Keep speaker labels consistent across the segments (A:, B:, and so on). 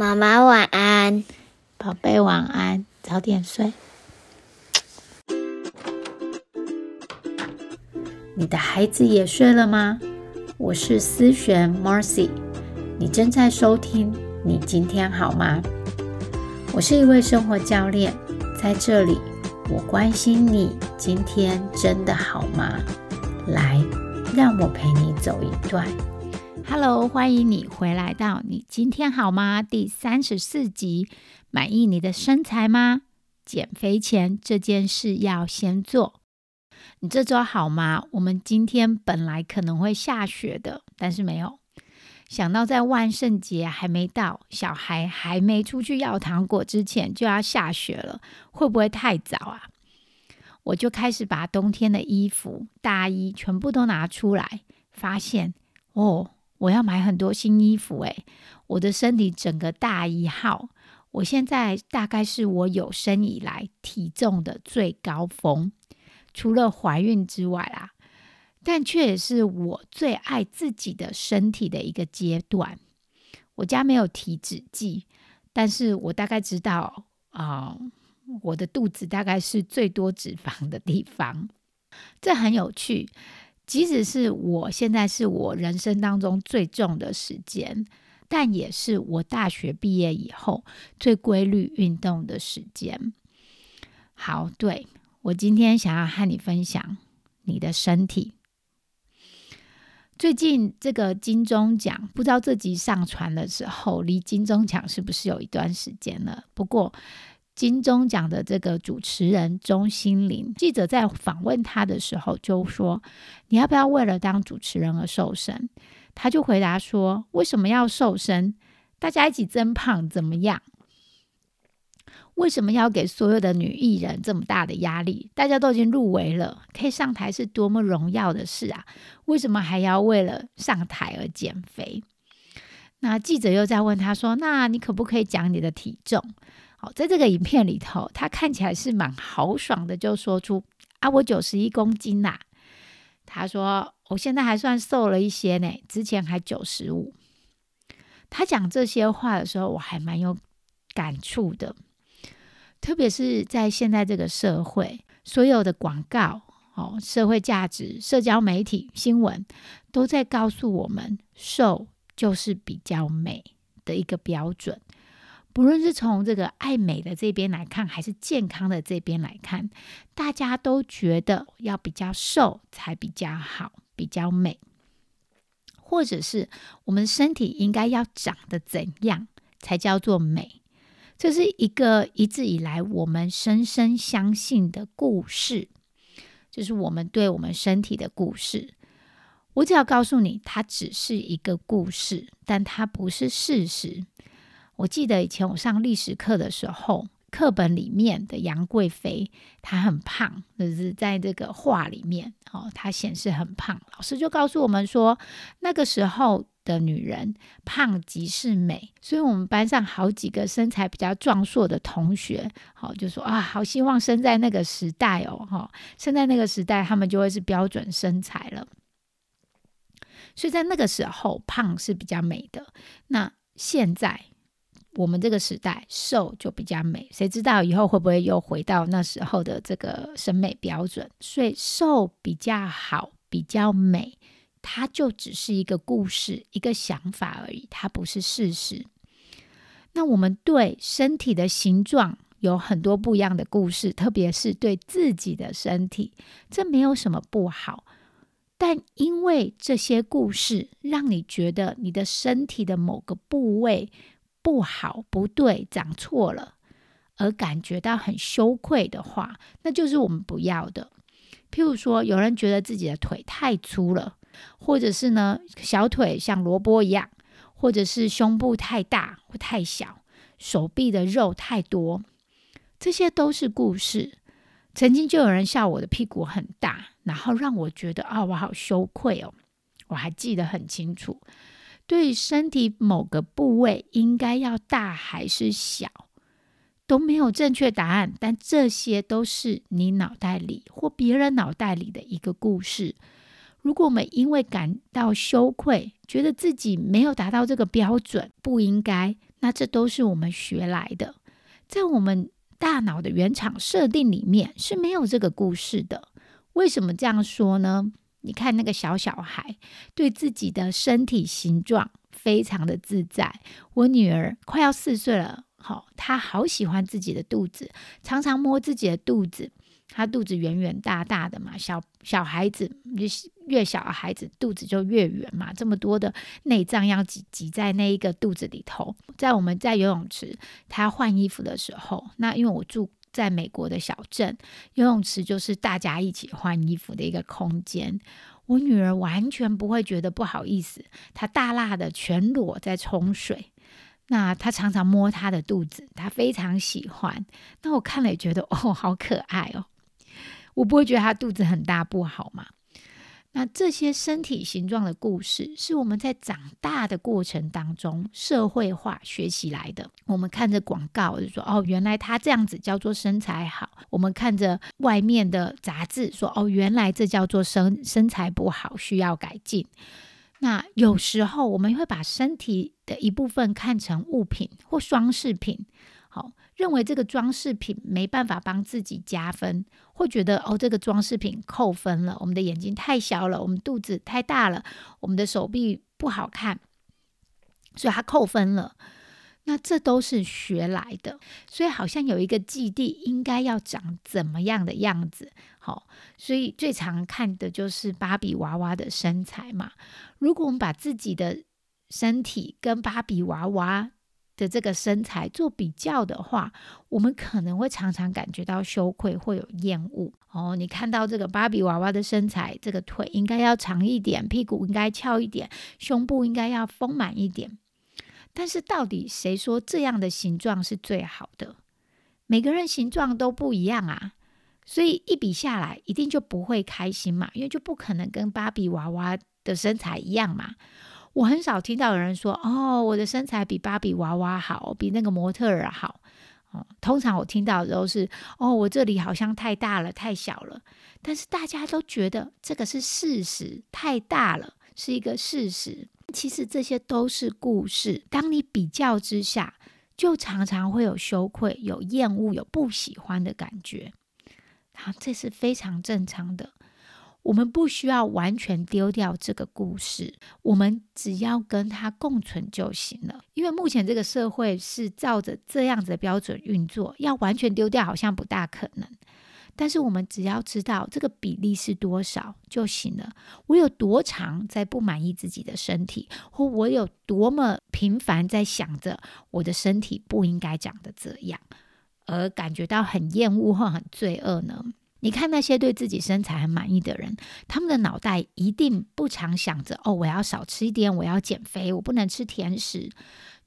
A: 妈妈晚安，
B: 宝贝晚安，早点睡。你的孩子也睡了吗？我是思璇 Marcy，你正在收听。你今天好吗？我是一位生活教练，在这里我关心你今天真的好吗？来，让我陪你走一段。Hello，欢迎你回来到你今天好吗？第三十四集，满意你的身材吗？减肥前这件事要先做。你这周好吗？我们今天本来可能会下雪的，但是没有。想到在万圣节还没到，小孩还没出去要糖果之前就要下雪了，会不会太早啊？我就开始把冬天的衣服、大衣全部都拿出来，发现哦。我要买很多新衣服诶，我的身体整个大一号，我现在大概是我有生以来体重的最高峰，除了怀孕之外啦，但却也是我最爱自己的身体的一个阶段。我家没有体脂计，但是我大概知道啊，我的肚子大概是最多脂肪的地方，这很有趣。即使是我现在是我人生当中最重的时间，但也是我大学毕业以后最规律运动的时间。好，对我今天想要和你分享你的身体。最近这个金钟奖，不知道这集上传的时候，离金钟奖是不是有一段时间了？不过。金钟奖的这个主持人钟欣凌，记者在访问他的时候就说：“你要不要为了当主持人而瘦身？”他就回答说：“为什么要瘦身？大家一起增胖怎么样？为什么要给所有的女艺人这么大的压力？大家都已经入围了，可以上台是多么荣耀的事啊！为什么还要为了上台而减肥？”那记者又在问他说：“那你可不可以讲你的体重？”好，在这个影片里头，他看起来是蛮豪爽的，就说出啊，我九十一公斤呐。他说我现在还算瘦了一些呢，之前还九十五。他讲这些话的时候，我还蛮有感触的，特别是在现在这个社会，所有的广告、哦，社会价值、社交媒体、新闻，都在告诉我们，瘦就是比较美的一个标准。不论是从这个爱美的这边来看，还是健康的这边来看，大家都觉得要比较瘦才比较好，比较美，或者是我们身体应该要长得怎样才叫做美？这是一个一直以来我们深深相信的故事，就是我们对我们身体的故事。我只要告诉你，它只是一个故事，但它不是事实。我记得以前我上历史课的时候，课本里面的杨贵妃她很胖，就是在这个画里面哦，她显示很胖。老师就告诉我们说，那个时候的女人胖即是美，所以我们班上好几个身材比较壮硕的同学，好就说啊，好希望生在那个时代哦，哈，生在那个时代，他们就会是标准身材了。所以在那个时候，胖是比较美的。那现在。我们这个时代瘦就比较美，谁知道以后会不会又回到那时候的这个审美标准？所以瘦比较好，比较美，它就只是一个故事，一个想法而已，它不是事实。那我们对身体的形状有很多不一样的故事，特别是对自己的身体，这没有什么不好。但因为这些故事让你觉得你的身体的某个部位。不好，不对，长错了，而感觉到很羞愧的话，那就是我们不要的。譬如说，有人觉得自己的腿太粗了，或者是呢，小腿像萝卜一样，或者是胸部太大或太小，手臂的肉太多，这些都是故事。曾经就有人笑我的屁股很大，然后让我觉得啊，我好羞愧哦。我还记得很清楚。对身体某个部位应该要大还是小，都没有正确答案。但这些都是你脑袋里或别人脑袋里的一个故事。如果我们因为感到羞愧，觉得自己没有达到这个标准，不应该，那这都是我们学来的，在我们大脑的原厂设定里面是没有这个故事的。为什么这样说呢？你看那个小小孩对自己的身体形状非常的自在。我女儿快要四岁了，好，她好喜欢自己的肚子，常常摸自己的肚子。她肚子圆圆大大的嘛，小小孩子越小孩子肚子就越圆嘛，这么多的内脏要挤挤在那一个肚子里头。在我们在游泳池，她换衣服的时候，那因为我住。在美国的小镇，游泳池就是大家一起换衣服的一个空间。我女儿完全不会觉得不好意思，她大辣的全裸在冲水。那她常常摸她的肚子，她非常喜欢。那我看了也觉得哦，好可爱哦。我不会觉得她肚子很大不好嘛？那这些身体形状的故事，是我们在长大的过程当中社会化学习来的。我们看着广告就说：“哦，原来他这样子叫做身材好。”我们看着外面的杂志说：“哦，原来这叫做身身材不好，需要改进。”那有时候我们会把身体的一部分看成物品或装饰品。好，认为这个装饰品没办法帮自己加分，会觉得哦，这个装饰品扣分了。我们的眼睛太小了，我们肚子太大了，我们的手臂不好看，所以它扣分了。那这都是学来的，所以好像有一个基地应该要长怎么样的样子。好，所以最常看的就是芭比娃娃的身材嘛。如果我们把自己的身体跟芭比娃娃，的这个身材做比较的话，我们可能会常常感觉到羞愧，会有厌恶哦。你看到这个芭比娃娃的身材，这个腿应该要长一点，屁股应该翘一点，胸部应该要丰满一点。但是到底谁说这样的形状是最好的？每个人形状都不一样啊，所以一比下来一定就不会开心嘛，因为就不可能跟芭比娃娃的身材一样嘛。我很少听到有人说：“哦，我的身材比芭比娃娃好，比那个模特儿好。”哦，通常我听到的都是：“哦，我这里好像太大了，太小了。”但是大家都觉得这个是事实，太大了是一个事实。其实这些都是故事。当你比较之下，就常常会有羞愧、有厌恶、有不喜欢的感觉。好，这是非常正常的。我们不需要完全丢掉这个故事，我们只要跟它共存就行了。因为目前这个社会是照着这样子的标准运作，要完全丢掉好像不大可能。但是我们只要知道这个比例是多少就行了。我有多长在不满意自己的身体，或我有多么频繁在想着我的身体不应该长得这样，而感觉到很厌恶或很罪恶呢？你看那些对自己身材很满意的人，他们的脑袋一定不常想着哦，我要少吃一点，我要减肥，我不能吃甜食。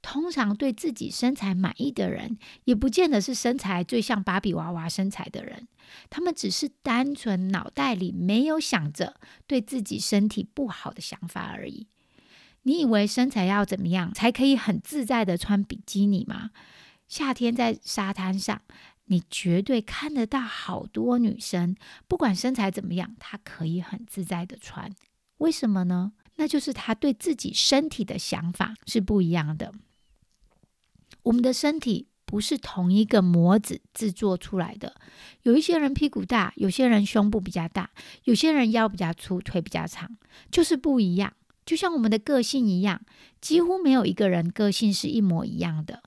B: 通常对自己身材满意的人，也不见得是身材最像芭比娃娃身材的人，他们只是单纯脑袋里没有想着对自己身体不好的想法而已。你以为身材要怎么样才可以很自在的穿比基尼吗？夏天在沙滩上。你绝对看得到好多女生，不管身材怎么样，她可以很自在的穿。为什么呢？那就是她对自己身体的想法是不一样的。我们的身体不是同一个模子制作出来的。有一些人屁股大，有些人胸部比较大，有些人腰比较粗，腿比较长，就是不一样。就像我们的个性一样，几乎没有一个人个性是一模一样的。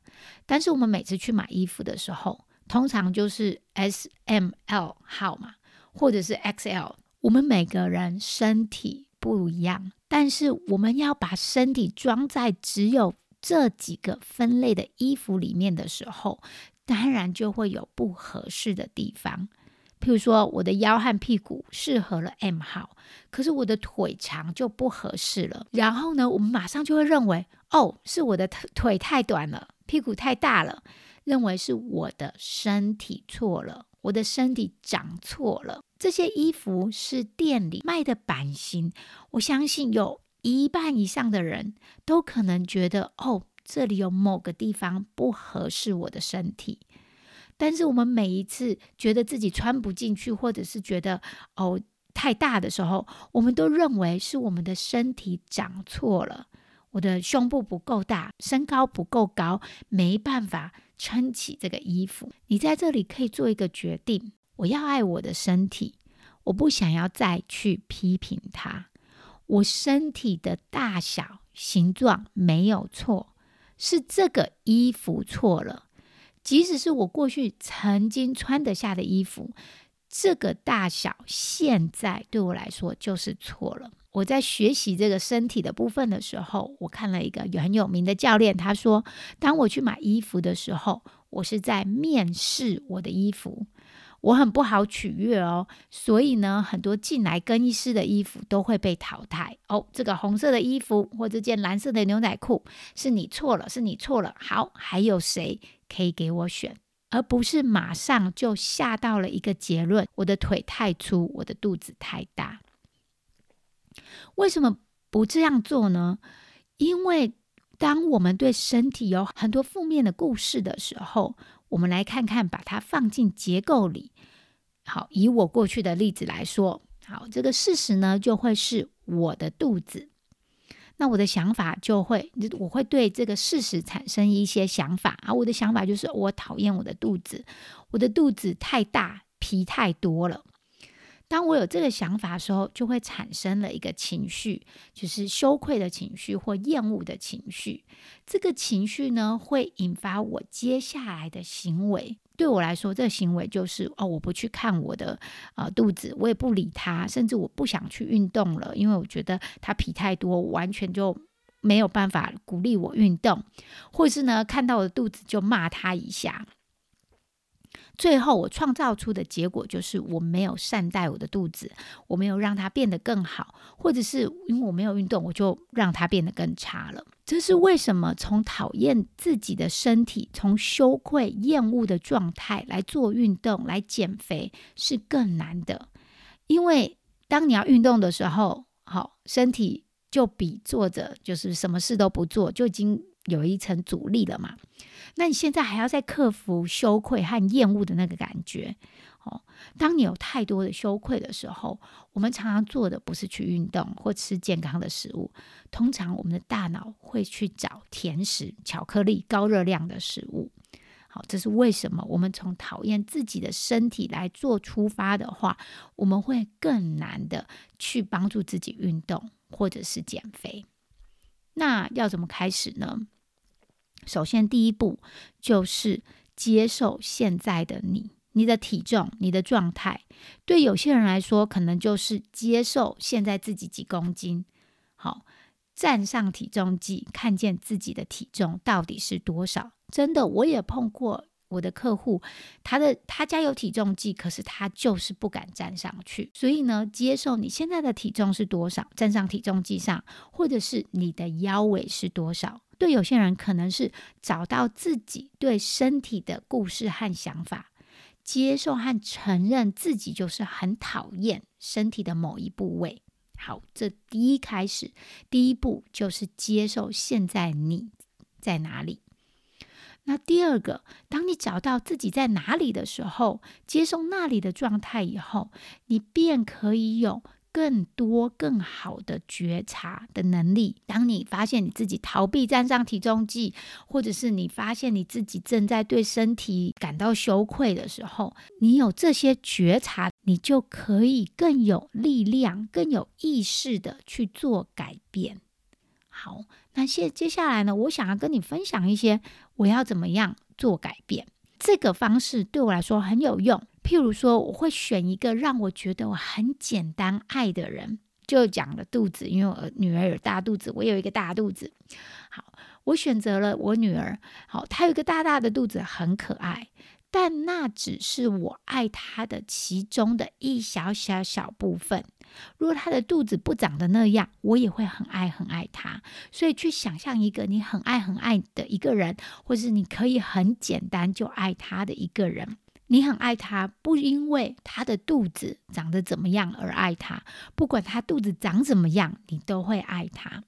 B: 但是我们每次去买衣服的时候，通常就是 S、M、L 号嘛，或者是 XL。我们每个人身体不一样，但是我们要把身体装在只有这几个分类的衣服里面的时候，当然就会有不合适的地方。譬如说，我的腰和屁股适合了 M 号，可是我的腿长就不合适了。然后呢，我们马上就会认为，哦，是我的腿太短了，屁股太大了。认为是我的身体错了，我的身体长错了。这些衣服是店里卖的版型，我相信有一半以上的人都可能觉得，哦，这里有某个地方不合适我的身体。但是我们每一次觉得自己穿不进去，或者是觉得哦太大的时候，我们都认为是我们的身体长错了。我的胸部不够大，身高不够高，没办法撑起这个衣服。你在这里可以做一个决定：我要爱我的身体，我不想要再去批评它。我身体的大小、形状没有错，是这个衣服错了。即使是我过去曾经穿得下的衣服，这个大小现在对我来说就是错了。我在学习这个身体的部分的时候，我看了一个很有名的教练，他说，当我去买衣服的时候，我是在面试我的衣服。我很不好取悦哦，所以呢，很多进来更衣室的衣服都会被淘汰哦。这个红色的衣服或这件蓝色的牛仔裤是你错了，是你错了。好，还有谁可以给我选？而不是马上就下到了一个结论：我的腿太粗，我的肚子太大。为什么不这样做呢？因为当我们对身体有很多负面的故事的时候。我们来看看，把它放进结构里。好，以我过去的例子来说，好，这个事实呢，就会是我的肚子。那我的想法就会，我会对这个事实产生一些想法啊。我的想法就是，我讨厌我的肚子，我的肚子太大，皮太多了。当我有这个想法的时候，就会产生了一个情绪，就是羞愧的情绪或厌恶的情绪。这个情绪呢，会引发我接下来的行为。对我来说，这个行为就是哦，我不去看我的啊肚子，我也不理它，甚至我不想去运动了，因为我觉得它皮太多，我完全就没有办法鼓励我运动，或是呢，看到我的肚子就骂它一下。最后，我创造出的结果就是我没有善待我的肚子，我没有让它变得更好，或者是因为我没有运动，我就让它变得更差了。这是为什么？从讨厌自己的身体，从羞愧、厌恶的状态来做运动、来减肥是更难的。因为当你要运动的时候，好，身体就比坐着就是什么事都不做就已经有一层阻力了嘛。那你现在还要再克服羞愧和厌恶的那个感觉，哦。当你有太多的羞愧的时候，我们常常做的不是去运动或吃健康的食物，通常我们的大脑会去找甜食、巧克力、高热量的食物。好，这是为什么？我们从讨厌自己的身体来做出发的话，我们会更难的去帮助自己运动或者是减肥。那要怎么开始呢？首先，第一步就是接受现在的你，你的体重，你的状态。对有些人来说，可能就是接受现在自己几公斤。好，站上体重计，看见自己的体重到底是多少。真的，我也碰过我的客户，他的他家有体重计，可是他就是不敢站上去。所以呢，接受你现在的体重是多少，站上体重计上，或者是你的腰围是多少。对有些人可能是找到自己对身体的故事和想法，接受和承认自己就是很讨厌身体的某一部位。好，这第一开始第一步就是接受现在你在哪里。那第二个，当你找到自己在哪里的时候，接受那里的状态以后，你便可以有。更多更好的觉察的能力。当你发现你自己逃避站上体重计，或者是你发现你自己正在对身体感到羞愧的时候，你有这些觉察，你就可以更有力量、更有意识的去做改变。好，那现接下来呢，我想要跟你分享一些我要怎么样做改变。这个方式对我来说很有用。譬如说，我会选一个让我觉得我很简单爱的人，就讲了肚子，因为我女儿有大肚子，我有一个大肚子。好，我选择了我女儿。好，她有一个大大的肚子，很可爱，但那只是我爱他的其中的一小小小部分。如果他的肚子不长得那样，我也会很爱很爱他。所以，去想象一个你很爱很爱的一个人，或是你可以很简单就爱他的一个人。你很爱他，不因为他的肚子长得怎么样而爱他，不管他肚子长怎么样，你都会爱他。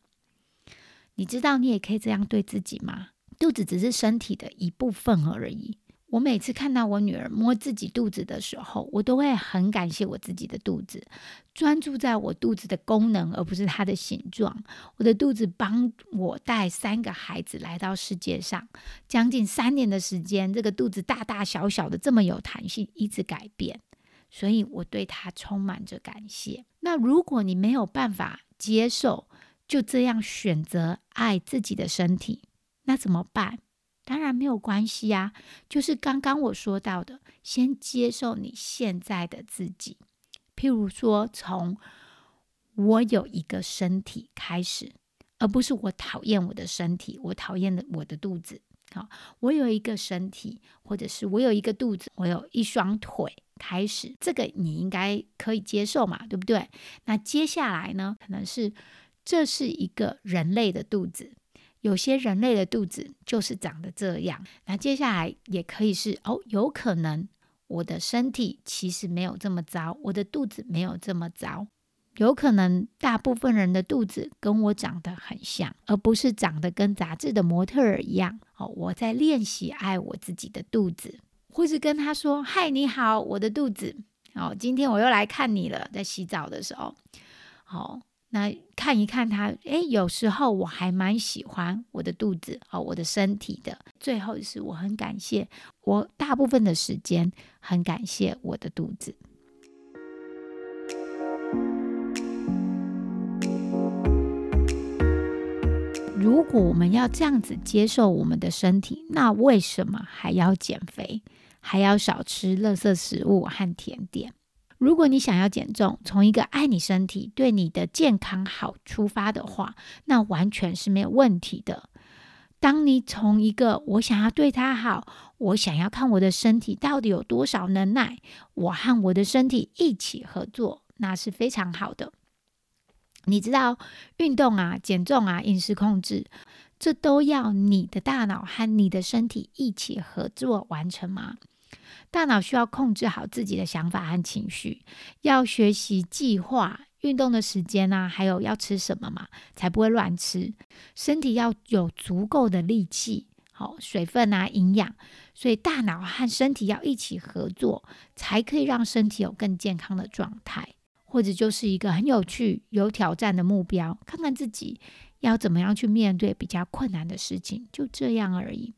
B: 你知道你也可以这样对自己吗？肚子只是身体的一部分而已。我每次看到我女儿摸自己肚子的时候，我都会很感谢我自己的肚子，专注在我肚子的功能，而不是它的形状。我的肚子帮我带三个孩子来到世界上，将近三年的时间，这个肚子大大小小的这么有弹性，一直改变，所以我对它充满着感谢。那如果你没有办法接受，就这样选择爱自己的身体，那怎么办？当然没有关系呀，就是刚刚我说到的，先接受你现在的自己。譬如说，从我有一个身体开始，而不是我讨厌我的身体，我讨厌的我的肚子。好，我有一个身体，或者是我有一个肚子，我有一双腿开始，这个你应该可以接受嘛，对不对？那接下来呢，可能是这是一个人类的肚子。有些人类的肚子就是长得这样，那接下来也可以是哦，有可能我的身体其实没有这么糟，我的肚子没有这么糟，有可能大部分人的肚子跟我长得很像，而不是长得跟杂志的模特儿一样。哦，我在练习爱我自己的肚子，或是跟他说：“嗨，你好，我的肚子。哦，今天我又来看你了，在洗澡的时候。”好。那看一看他，诶，有时候我还蛮喜欢我的肚子哦，我的身体的。最后是我很感谢，我大部分的时间很感谢我的肚子。如果我们要这样子接受我们的身体，那为什么还要减肥，还要少吃垃圾食物和甜点？如果你想要减重，从一个爱你身体、对你的健康好出发的话，那完全是没有问题的。当你从一个我想要对他好，我想要看我的身体到底有多少能耐，我和我的身体一起合作，那是非常好的。你知道，运动啊、减重啊、饮食控制，这都要你的大脑和你的身体一起合作完成吗？大脑需要控制好自己的想法和情绪，要学习计划运动的时间啊，还有要吃什么嘛，才不会乱吃。身体要有足够的力气、好水分啊、营养，所以大脑和身体要一起合作，才可以让身体有更健康的状态。或者就是一个很有趣、有挑战的目标，看看自己要怎么样去面对比较困难的事情，就这样而已。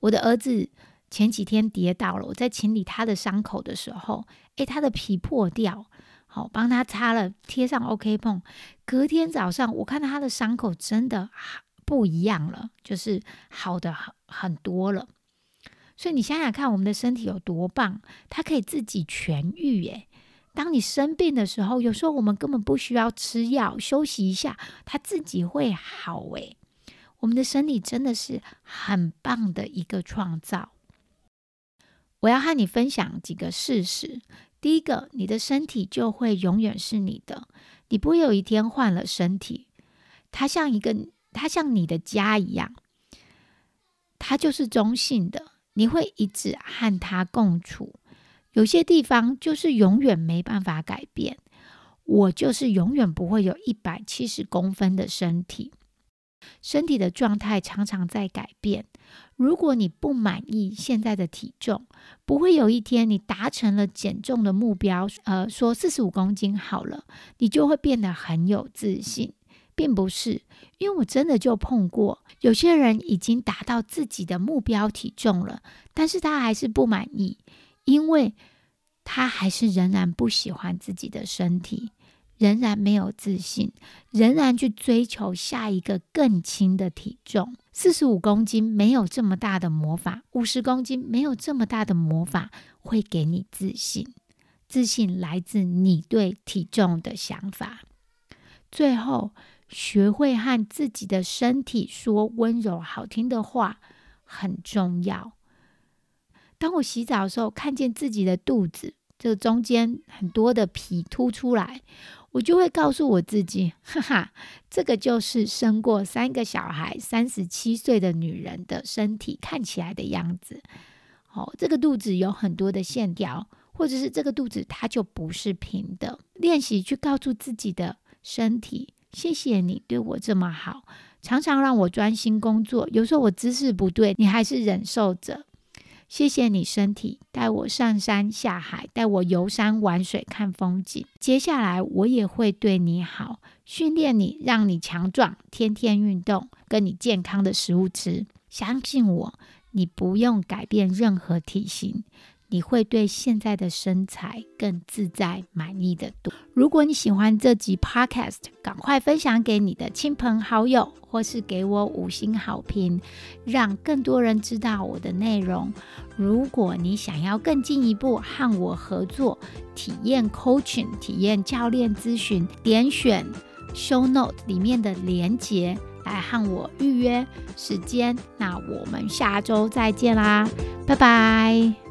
B: 我的儿子。前几天跌倒了，我在清理他的伤口的时候，诶，他的皮破掉，好帮他擦了，贴上 OK 绷。隔天早上，我看到他的伤口真的不一样了，就是好的很很多了。所以你想想看，我们的身体有多棒，它可以自己痊愈。诶，当你生病的时候，有时候我们根本不需要吃药，休息一下，它自己会好。诶，我们的身体真的是很棒的一个创造。我要和你分享几个事实。第一个，你的身体就会永远是你的，你不会有一天换了身体。它像一个，它像你的家一样，它就是中性的，你会一直和它共处。有些地方就是永远没办法改变。我就是永远不会有一百七十公分的身体。身体的状态常常在改变。如果你不满意现在的体重，不会有一天你达成了减重的目标，呃，说四十五公斤好了，你就会变得很有自信，并不是。因为我真的就碰过有些人已经达到自己的目标体重了，但是他还是不满意，因为他还是仍然不喜欢自己的身体。仍然没有自信，仍然去追求下一个更轻的体重。四十五公斤没有这么大的魔法，五十公斤没有这么大的魔法，会给你自信。自信来自你对体重的想法。最后，学会和自己的身体说温柔好听的话很重要。当我洗澡的时候，看见自己的肚子，这中间很多的皮凸出来。我就会告诉我自己，哈哈，这个就是生过三个小孩、三十七岁的女人的身体看起来的样子。哦，这个肚子有很多的线条，或者是这个肚子它就不是平的。练习去告诉自己的身体，谢谢你对我这么好，常常让我专心工作。有时候我姿势不对，你还是忍受着。谢谢你，身体带我上山下海，带我游山玩水看风景。接下来我也会对你好，训练你，让你强壮，天天运动，跟你健康的食物吃。相信我，你不用改变任何体型。你会对现在的身材更自在、满意的多。如果你喜欢这集 Podcast，赶快分享给你的亲朋好友，或是给我五星好评，让更多人知道我的内容。如果你想要更进一步和我合作，体验 Coaching、体验教练咨询，点选 Show Note 里面的连结来和我预约时间。那我们下周再见啦，拜拜。